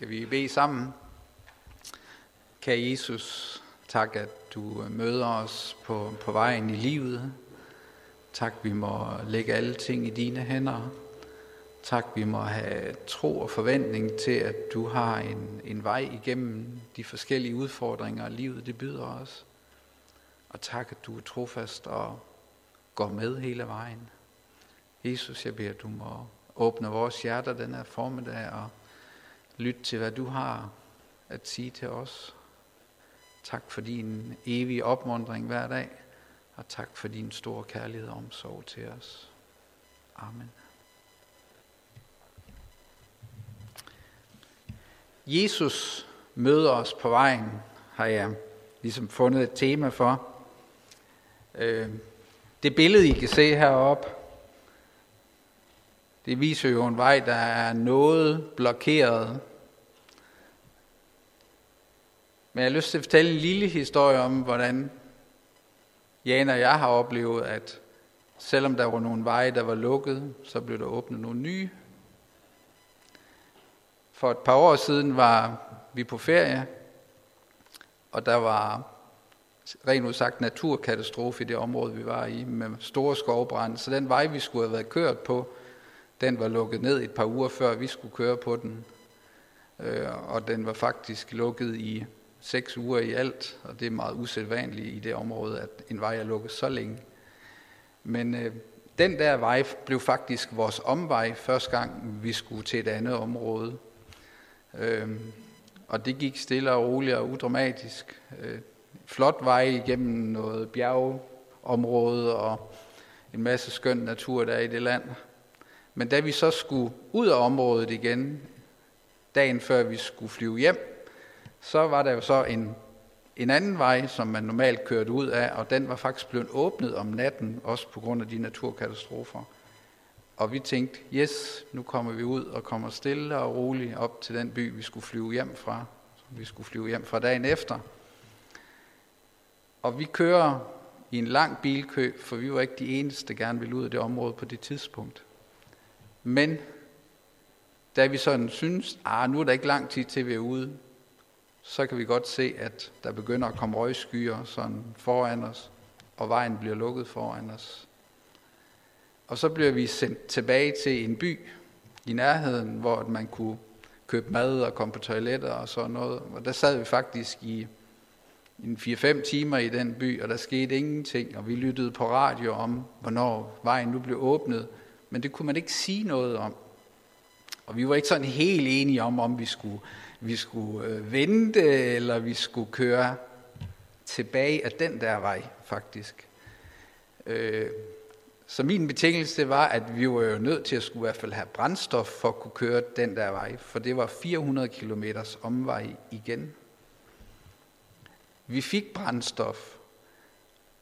Skal vi bede sammen? Kære Jesus, tak at du øh, møder os på, på vejen i livet. Tak, vi må lægge alle ting i dine hænder. Tak, vi må have tro og forventning til, at du har en, en vej igennem de forskellige udfordringer, livet det byder os. Og tak, at du er trofast og går med hele vejen. Jesus, jeg beder, at du må åbne vores hjerter den her formiddag og lytte til, hvad du har at sige til os. Tak for din evige opmundring hver dag, og tak for din store kærlighed og omsorg til os. Amen. Jesus møder os på vejen, har jeg ligesom fundet et tema for. Øh, det billede, I kan se heroppe, det viser jo en vej, der er noget blokeret. Men jeg har lyst til at fortælle en lille historie om, hvordan Jan og jeg har oplevet, at selvom der var nogle veje, der var lukket, så blev der åbnet nogle nye. For et par år siden var vi på ferie, og der var rent udsagt naturkatastrofe i det område, vi var i, med store skovbrænde. Så den vej, vi skulle have været kørt på, den var lukket ned et par uger før vi skulle køre på den. Øh, og den var faktisk lukket i seks uger i alt, og det er meget usædvanligt i det område, at en vej er lukket så længe. Men øh, den der vej blev faktisk vores omvej første gang, vi skulle til et andet område. Øhm, og det gik stille og roligt og udramatisk. Øh, flot vej igennem noget bjergeområde og en masse skøn natur der i det land. Men da vi så skulle ud af området igen, dagen før vi skulle flyve hjem, så var der jo så en, en anden vej, som man normalt kørte ud af, og den var faktisk blevet åbnet om natten, også på grund af de naturkatastrofer. Og vi tænkte, yes, nu kommer vi ud og kommer stille og roligt op til den by, vi skulle flyve hjem fra. Vi skulle flyve hjem fra dagen efter. Og vi kører i en lang bilkø, for vi var ikke de eneste, der gerne ville ud af det område på det tidspunkt. Men da vi sådan synes, ah, nu er der ikke lang tid til, vi er ude, så kan vi godt se, at der begynder at komme røgskyer sådan foran os, og vejen bliver lukket foran os. Og så bliver vi sendt tilbage til en by i nærheden, hvor man kunne købe mad og komme på toiletter og sådan noget. Og der sad vi faktisk i en 4-5 timer i den by, og der skete ingenting, og vi lyttede på radio om, hvornår vejen nu blev åbnet, men det kunne man ikke sige noget om. Og vi var ikke sådan helt enige om, om vi skulle, vi skulle øh, vente, eller vi skulle køre tilbage af den der vej, faktisk. Øh, så min betingelse var, at vi var jo nødt til at skulle i hvert fald have brændstof for at kunne køre den der vej, for det var 400 km omvej igen. Vi fik brændstof,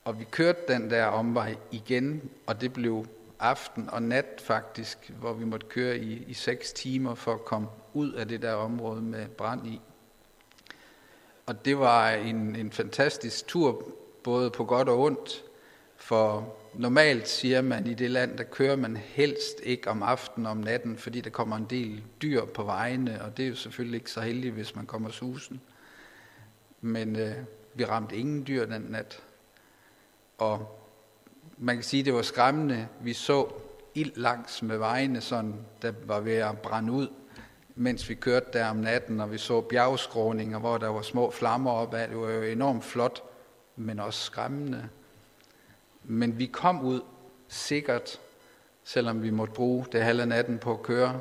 og vi kørte den der omvej igen, og det blev aften og nat faktisk, hvor vi måtte køre i, i seks timer for at komme ud af det der område med brand i. Og det var en, en fantastisk tur, både på godt og ondt, for normalt siger man i det land, der kører man helst ikke om aftenen og om natten, fordi der kommer en del dyr på vejene, og det er jo selvfølgelig ikke så heldigt, hvis man kommer susen. Men øh, vi ramte ingen dyr den nat. Og man kan sige, det var skræmmende. Vi så ild langs med vejene, sådan, der var ved at brænde ud, mens vi kørte der om natten, og vi så bjergskråninger, hvor der var små flammer op af. Det var jo enormt flot, men også skræmmende. Men vi kom ud sikkert, selvom vi måtte bruge det halve natten på at køre,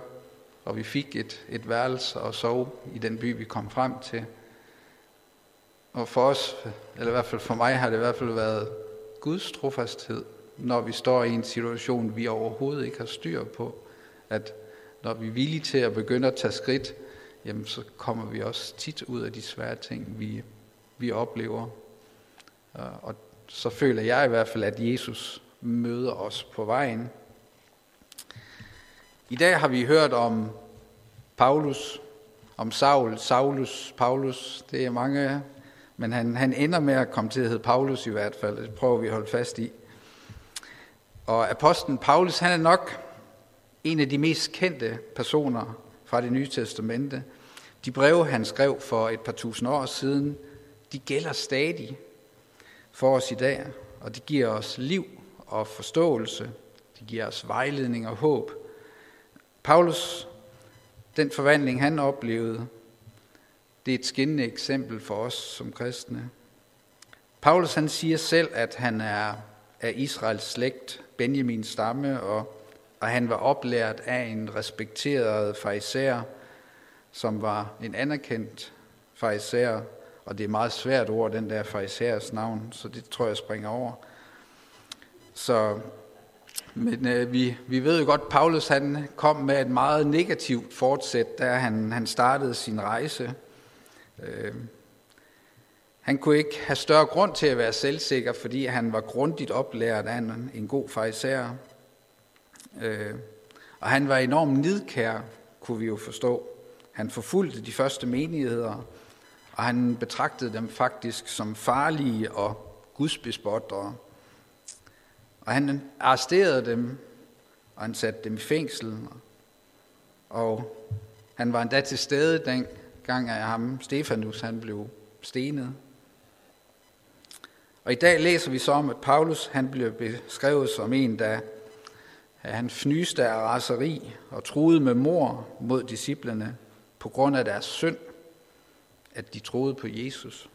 og vi fik et, et værelse og sove i den by, vi kom frem til. Og for os, eller i hvert fald for mig, har det i hvert fald været Guds trofasthed, når vi står i en situation, vi overhovedet ikke har styr på. At når vi er villige til at begynde at tage skridt, jamen så kommer vi også tit ud af de svære ting, vi, vi oplever. Øh, og så føler jeg i hvert fald, at Jesus møder os på vejen. I dag har vi hørt om Paulus, om Saul, Saulus, Paulus. Det er mange men han, han ender med at komme til at hedde Paulus i hvert fald. Det prøver vi at holde fast i. Og apostlen Paulus, han er nok en af de mest kendte personer fra det nye testamente. De breve, han skrev for et par tusind år siden, de gælder stadig for os i dag, og det giver os liv og forståelse. Det giver os vejledning og håb. Paulus, den forvandling han oplevede, det er et skinnende eksempel for os som kristne. Paulus han siger selv, at han er af Israels slægt, Benjamins stamme, og, og han var oplært af en respekteret fariser, som var en anerkendt fariser, og det er meget svært ord, den der farisæers navn, så det tror jeg springer over. Så, men øh, vi, vi ved jo godt, at Paulus han kom med et meget negativt fortsæt, da han, han startede sin rejse. Øh, han kunne ikke have større grund til at være selvsikker, fordi han var grundigt oplært af en, en god fejser. Øh, og han var enormt nidkær, kunne vi jo forstå. Han forfulgte de første menigheder, og han betragtede dem faktisk som farlige og gudsbespottere. Og han arresterede dem, og han satte dem i fængsel. Og han var endda til stede den gang, af ham, Stefanus, han blev stenet. Og i dag læser vi så om, at Paulus han blev beskrevet som en, der han fnyste af raseri og troede med mor mod disciplene på grund af deres synd, at de troede på Jesus.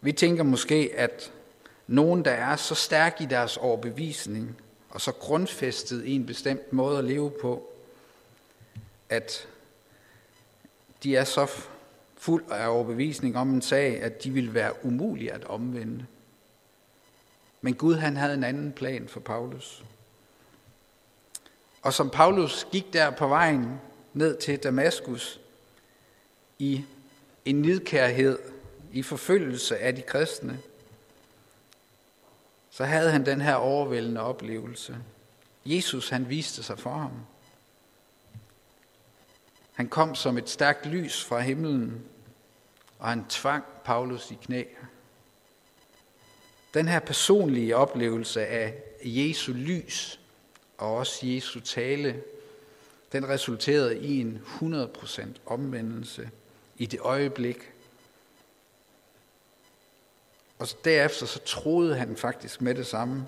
Vi tænker måske, at nogen, der er så stærk i deres overbevisning og så grundfæstet i en bestemt måde at leve på, at de er så fuld af overbevisning om en sag, at de ville være umulige at omvende. Men Gud han havde en anden plan for Paulus. Og som Paulus gik der på vejen ned til Damaskus i en nidkærhed, i forfølgelse af de kristne, så havde han den her overvældende oplevelse. Jesus han viste sig for ham. Han kom som et stærkt lys fra himlen, og han tvang Paulus i knæ. Den her personlige oplevelse af Jesu lys og også Jesu tale, den resulterede i en 100% omvendelse i det øjeblik. Og derefter så troede han faktisk med det samme.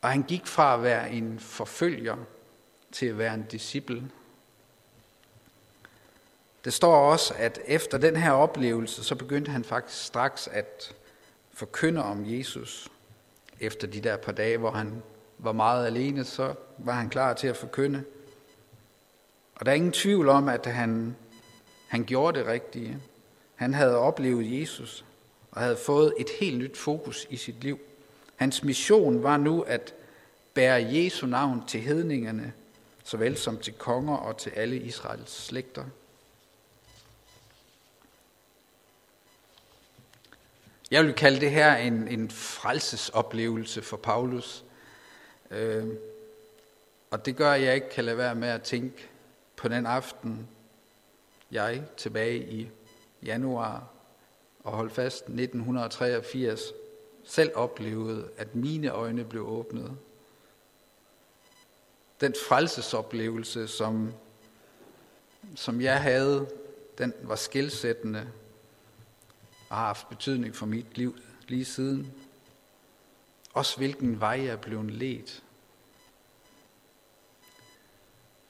Og han gik fra at være en forfølger til at være en disciple. Det står også, at efter den her oplevelse, så begyndte han faktisk straks at forkynde om Jesus. Efter de der par dage, hvor han var meget alene, så var han klar til at forkynde. Og der er ingen tvivl om, at han, han gjorde det rigtige. Han havde oplevet Jesus og havde fået et helt nyt fokus i sit liv. Hans mission var nu at bære Jesu navn til hedningerne, såvel som til konger og til alle Israels slægter. Jeg vil kalde det her en, en frelsesoplevelse for Paulus. Øh, og det gør, at jeg ikke kan lade være med at tænke på den aften, jeg tilbage i januar og hold fast 1983 selv oplevede, at mine øjne blev åbnet. Den frelsesoplevelse, som, som jeg havde, den var skilsættende og har haft betydning for mit liv lige siden. Også hvilken vej jeg er blevet ledt.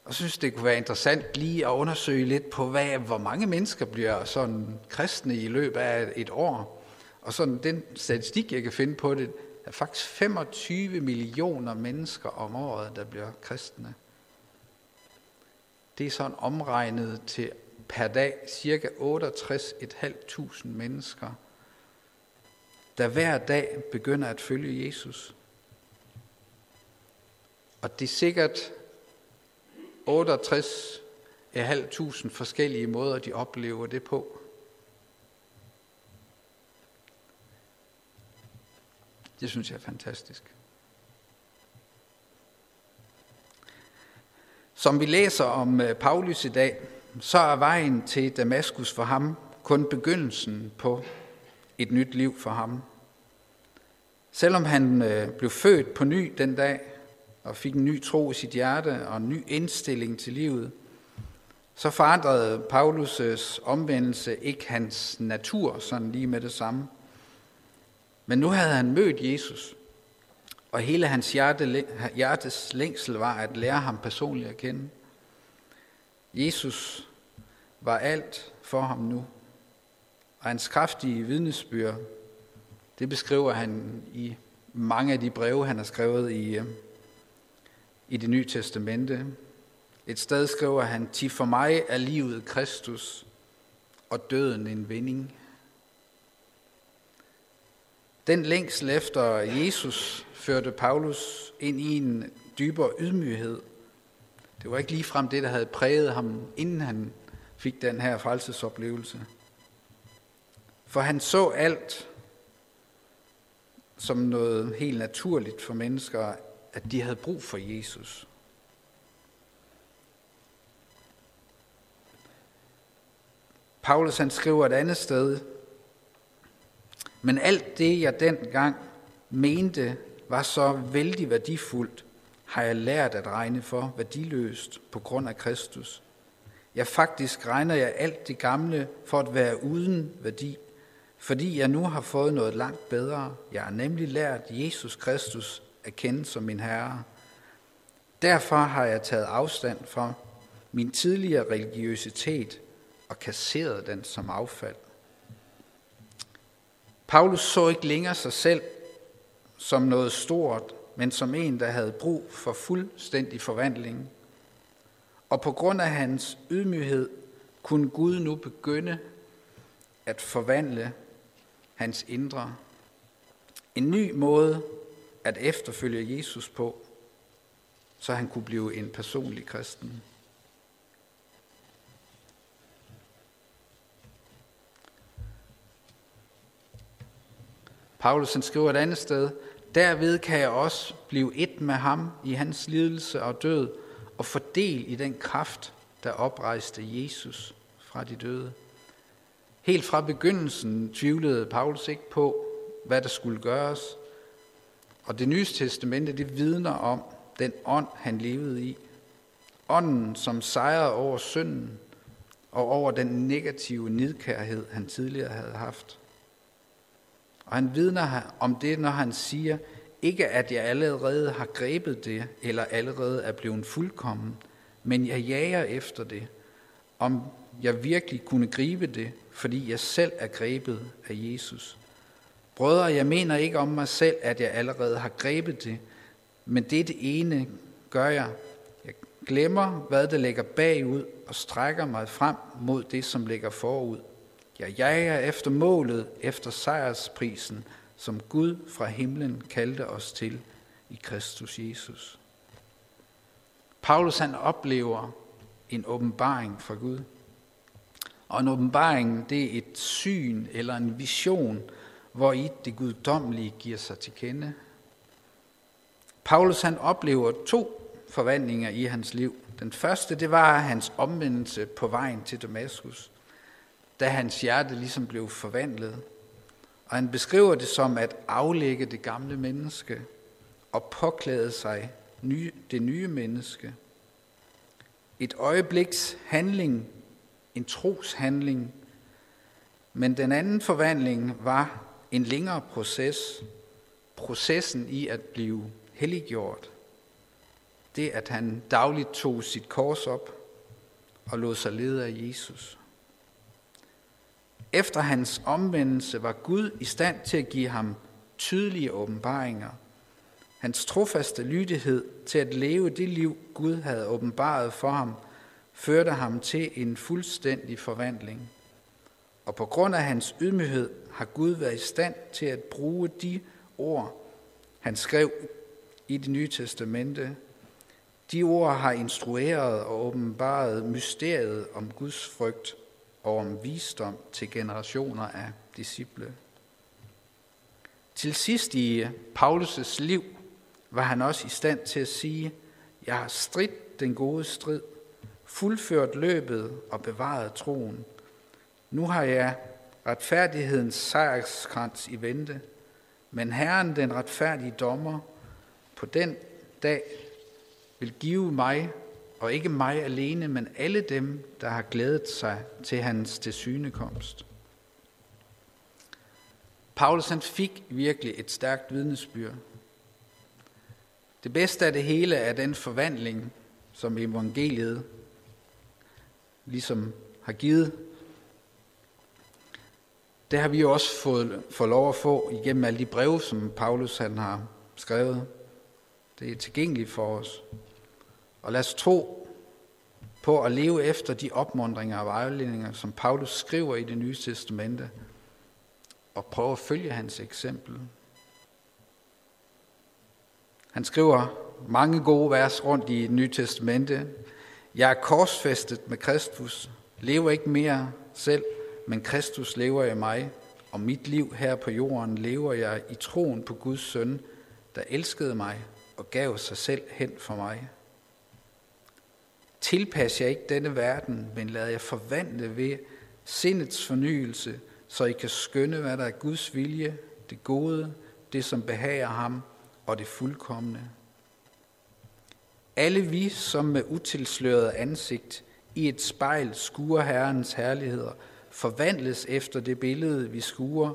Og synes, det kunne være interessant lige at undersøge lidt på, hvad, hvor mange mennesker bliver sådan kristne i løbet af et år. Og sådan den statistik, jeg kan finde på det, er faktisk 25 millioner mennesker om året, der bliver kristne. Det er sådan omregnet til per dag cirka 68.500 mennesker, der hver dag begynder at følge Jesus. Og det er sikkert 68.500 forskellige måder, de oplever det på. Det synes jeg er fantastisk. Som vi læser om øh, Paulus i dag, så er vejen til Damaskus for ham kun begyndelsen på et nyt liv for ham. Selvom han øh, blev født på ny den dag og fik en ny tro i sit hjerte og en ny indstilling til livet, så forandrede Paulus' omvendelse ikke hans natur sådan lige med det samme. Men nu havde han mødt Jesus, og hele hans hjerte, hjertes længsel var at lære ham personligt at kende. Jesus var alt for ham nu, og hans kraftige vidnesbyrd, det beskriver han i mange af de breve, han har skrevet i, øh, i det nye testamente. Et sted skriver han, til for mig er livet Kristus, og døden en vinding. Den længsel efter Jesus førte Paulus ind i en dybere ydmyghed. Det var ikke ligefrem det, der havde præget ham, inden han fik den her frelsesoplevelse. For han så alt som noget helt naturligt for mennesker, at de havde brug for Jesus. Paulus han skriver et andet sted, men alt det, jeg dengang mente, var så vældig værdifuldt, har jeg lært at regne for værdiløst på grund af Kristus. Ja, faktisk regner jeg alt det gamle for at være uden værdi, fordi jeg nu har fået noget langt bedre. Jeg har nemlig lært Jesus Kristus at kende som min Herre. Derfor har jeg taget afstand fra min tidligere religiøsitet og kasseret den som affald. Paulus så ikke længere sig selv som noget stort, men som en, der havde brug for fuldstændig forvandling. Og på grund af hans ydmyghed kunne Gud nu begynde at forvandle hans indre. En ny måde at efterfølge Jesus på, så han kunne blive en personlig kristen. Paulus han skriver et andet sted, derved kan jeg også blive et med ham i hans lidelse og død, og fordel i den kraft, der oprejste Jesus fra de døde. Helt fra begyndelsen tvivlede Paulus ikke på, hvad der skulle gøres, og det nye testamente, det vidner om den ånd, han levede i. Ånden, som sejrede over synden og over den negative nidkærhed, han tidligere havde haft. Og han vidner om det, når han siger, ikke at jeg allerede har grebet det, eller allerede er blevet fuldkommen, men jeg jager efter det, om jeg virkelig kunne gribe det, fordi jeg selv er grebet af Jesus. Brødre, jeg mener ikke om mig selv, at jeg allerede har grebet det, men det det ene gør jeg. Jeg glemmer, hvad der ligger bagud, og strækker mig frem mod det, som ligger forud. Jeg jager efter målet, efter sejrsprisen, som Gud fra himlen kaldte os til i Kristus Jesus. Paulus han oplever en åbenbaring fra Gud. Og en åbenbaring, det er et syn eller en vision, hvor i det guddommelige giver sig til kende. Paulus han oplever to forvandlinger i hans liv. Den første, det var hans omvendelse på vejen til Damaskus, da hans hjerte ligesom blev forvandlet. Og han beskriver det som at aflægge det gamle menneske og påklæde sig det nye menneske. Et øjebliks handling, en troshandling, men den anden forvandling var en længere proces, processen i at blive helliggjort. Det, at han dagligt tog sit kors op og lod sig lede af Jesus. Efter hans omvendelse var Gud i stand til at give ham tydelige åbenbaringer. Hans trofaste lydighed til at leve det liv, Gud havde åbenbaret for ham, førte ham til en fuldstændig forvandling. Og på grund af hans ydmyghed har Gud været i stand til at bruge de ord, han skrev i det nye testamente. De ord har instrueret og åbenbaret mysteriet om Guds frygt og om visdom til generationer af disciple. Til sidst i Paulus' liv var han også i stand til at sige, jeg har stridt den gode strid, fuldført løbet og bevaret troen. Nu har jeg retfærdighedens sejrskrans i vente, men Herren, den retfærdige dommer, på den dag vil give mig og ikke mig alene, men alle dem, der har glædet sig til hans tilsynekomst. Paulus han fik virkelig et stærkt vidnesbyrd. Det bedste af det hele er den forvandling, som evangeliet ligesom har givet. Det har vi jo også fået, fået lov at få igennem alle de breve, som Paulus han har skrevet. Det er tilgængeligt for os. Og lad os tro på at leve efter de opmundringer og vejledninger, som Paulus skriver i det nye testamente, og prøve at følge hans eksempel. Han skriver mange gode vers rundt i det nye testamente. Jeg er korsfæstet med Kristus, lever ikke mere selv, men Kristus lever i mig, og mit liv her på jorden lever jeg i troen på Guds søn, der elskede mig og gav sig selv hen for mig. Tilpas jer ikke denne verden, men lad jeg forvandle ved sindets fornyelse, så I kan skønne, hvad der er Guds vilje, det gode, det som behager ham, og det fuldkommende. Alle vi, som med utilsløret ansigt i et spejl skuer Herrens herligheder, forvandles efter det billede, vi skuer,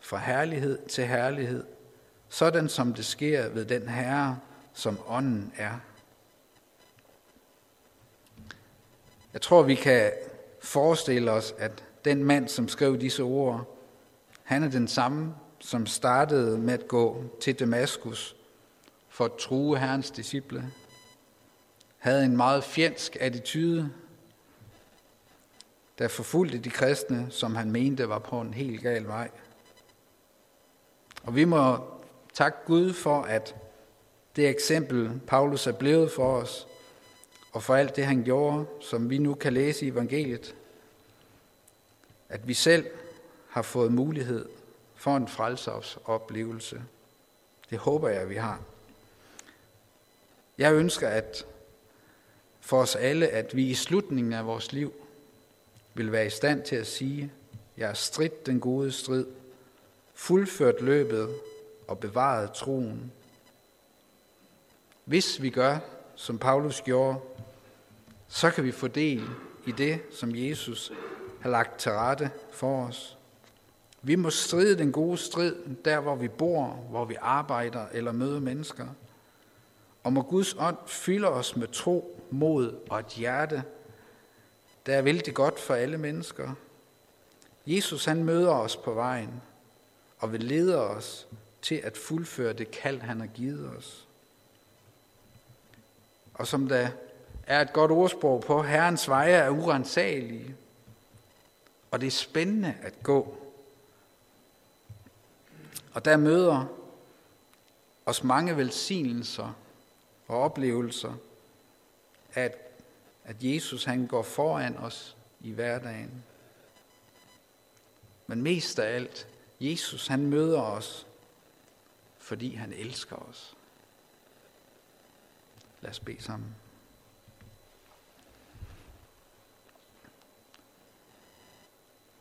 fra herlighed til herlighed, sådan som det sker ved den Herre, som ånden er. Jeg tror, vi kan forestille os, at den mand, som skrev disse ord, han er den samme, som startede med at gå til Damaskus for at true Herrens disciple, havde en meget fjendsk attitude, der forfulgte de kristne, som han mente var på en helt gal vej. Og vi må takke Gud for, at det eksempel, Paulus er blevet for os, og for alt det, han gjorde, som vi nu kan læse i evangeliet, at vi selv har fået mulighed for en frelsesoplevelse. Det håber jeg, vi har. Jeg ønsker, at for os alle, at vi i slutningen af vores liv vil være i stand til at sige, jeg har stridt den gode strid, fuldført løbet og bevaret troen. Hvis vi gør, som Paulus gjorde, så kan vi få del i det, som Jesus har lagt til rette for os. Vi må stride den gode strid, der hvor vi bor, hvor vi arbejder eller møder mennesker. Og må Guds ånd fylde os med tro, mod og et hjerte, der er vældig godt for alle mennesker. Jesus han møder os på vejen og vil lede os til at fuldføre det kald, han har givet os. Og som der er et godt ordsprog på, Herrens veje er urensagelige, og det er spændende at gå. Og der møder os mange velsignelser og oplevelser, at, at Jesus han går foran os i hverdagen. Men mest af alt, Jesus han møder os, fordi han elsker os. Lad os bede sammen.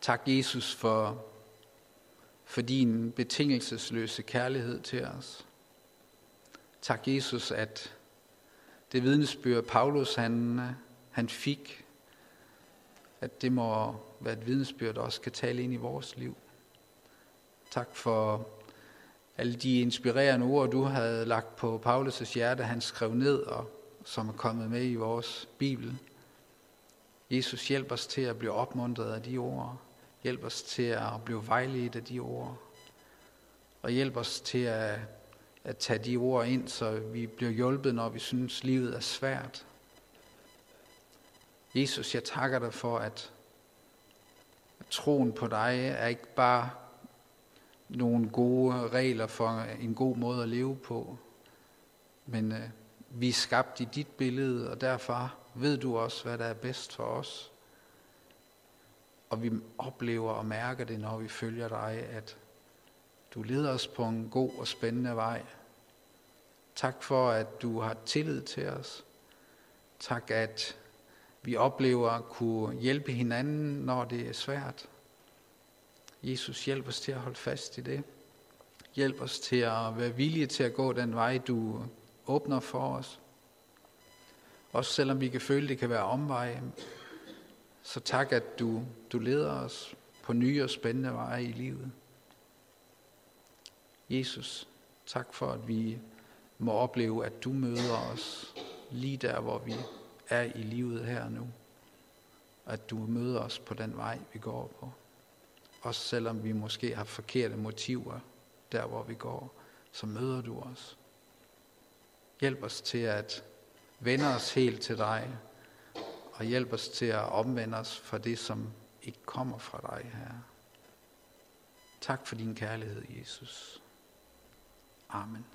Tak, Jesus, for, for din betingelsesløse kærlighed til os. Tak, Jesus, at det vidnesbyrd, Paulus han, han fik, at det må være et vidnesbyrd, der også kan tale ind i vores liv. Tak for alle de inspirerende ord, du havde lagt på Paulus' hjerte, han skrev ned, og som er kommet med i vores Bibel. Jesus, hjælp os til at blive opmuntret af de ord. Hjælp os til at blive vejledt af de ord. Og hjælp os til at, at tage de ord ind, så vi bliver hjulpet, når vi synes, livet er svært. Jesus, jeg takker dig for, at, at troen på dig er ikke bare nogle gode regler for en god måde at leve på, men øh, vi er skabt i dit billede, og derfor ved du også, hvad der er bedst for os. Og vi oplever og mærker det, når vi følger dig, at du leder os på en god og spændende vej. Tak for, at du har tillid til os. Tak, at vi oplever at kunne hjælpe hinanden, når det er svært. Jesus, hjælp os til at holde fast i det. Hjælp os til at være villige til at gå den vej, du åbner for os. Også selvom vi kan føle, det kan være omveje, så tak, at du, du leder os på nye og spændende veje i livet. Jesus, tak for, at vi må opleve, at du møder os lige der, hvor vi er i livet her nu. At du møder os på den vej, vi går på. Også selvom vi måske har forkerte motiver der, hvor vi går, så møder du os. Hjælp os til at vende os helt til dig, og hjælp os til at omvende os for det, som ikke kommer fra dig, Herre. Tak for din kærlighed, Jesus. Amen.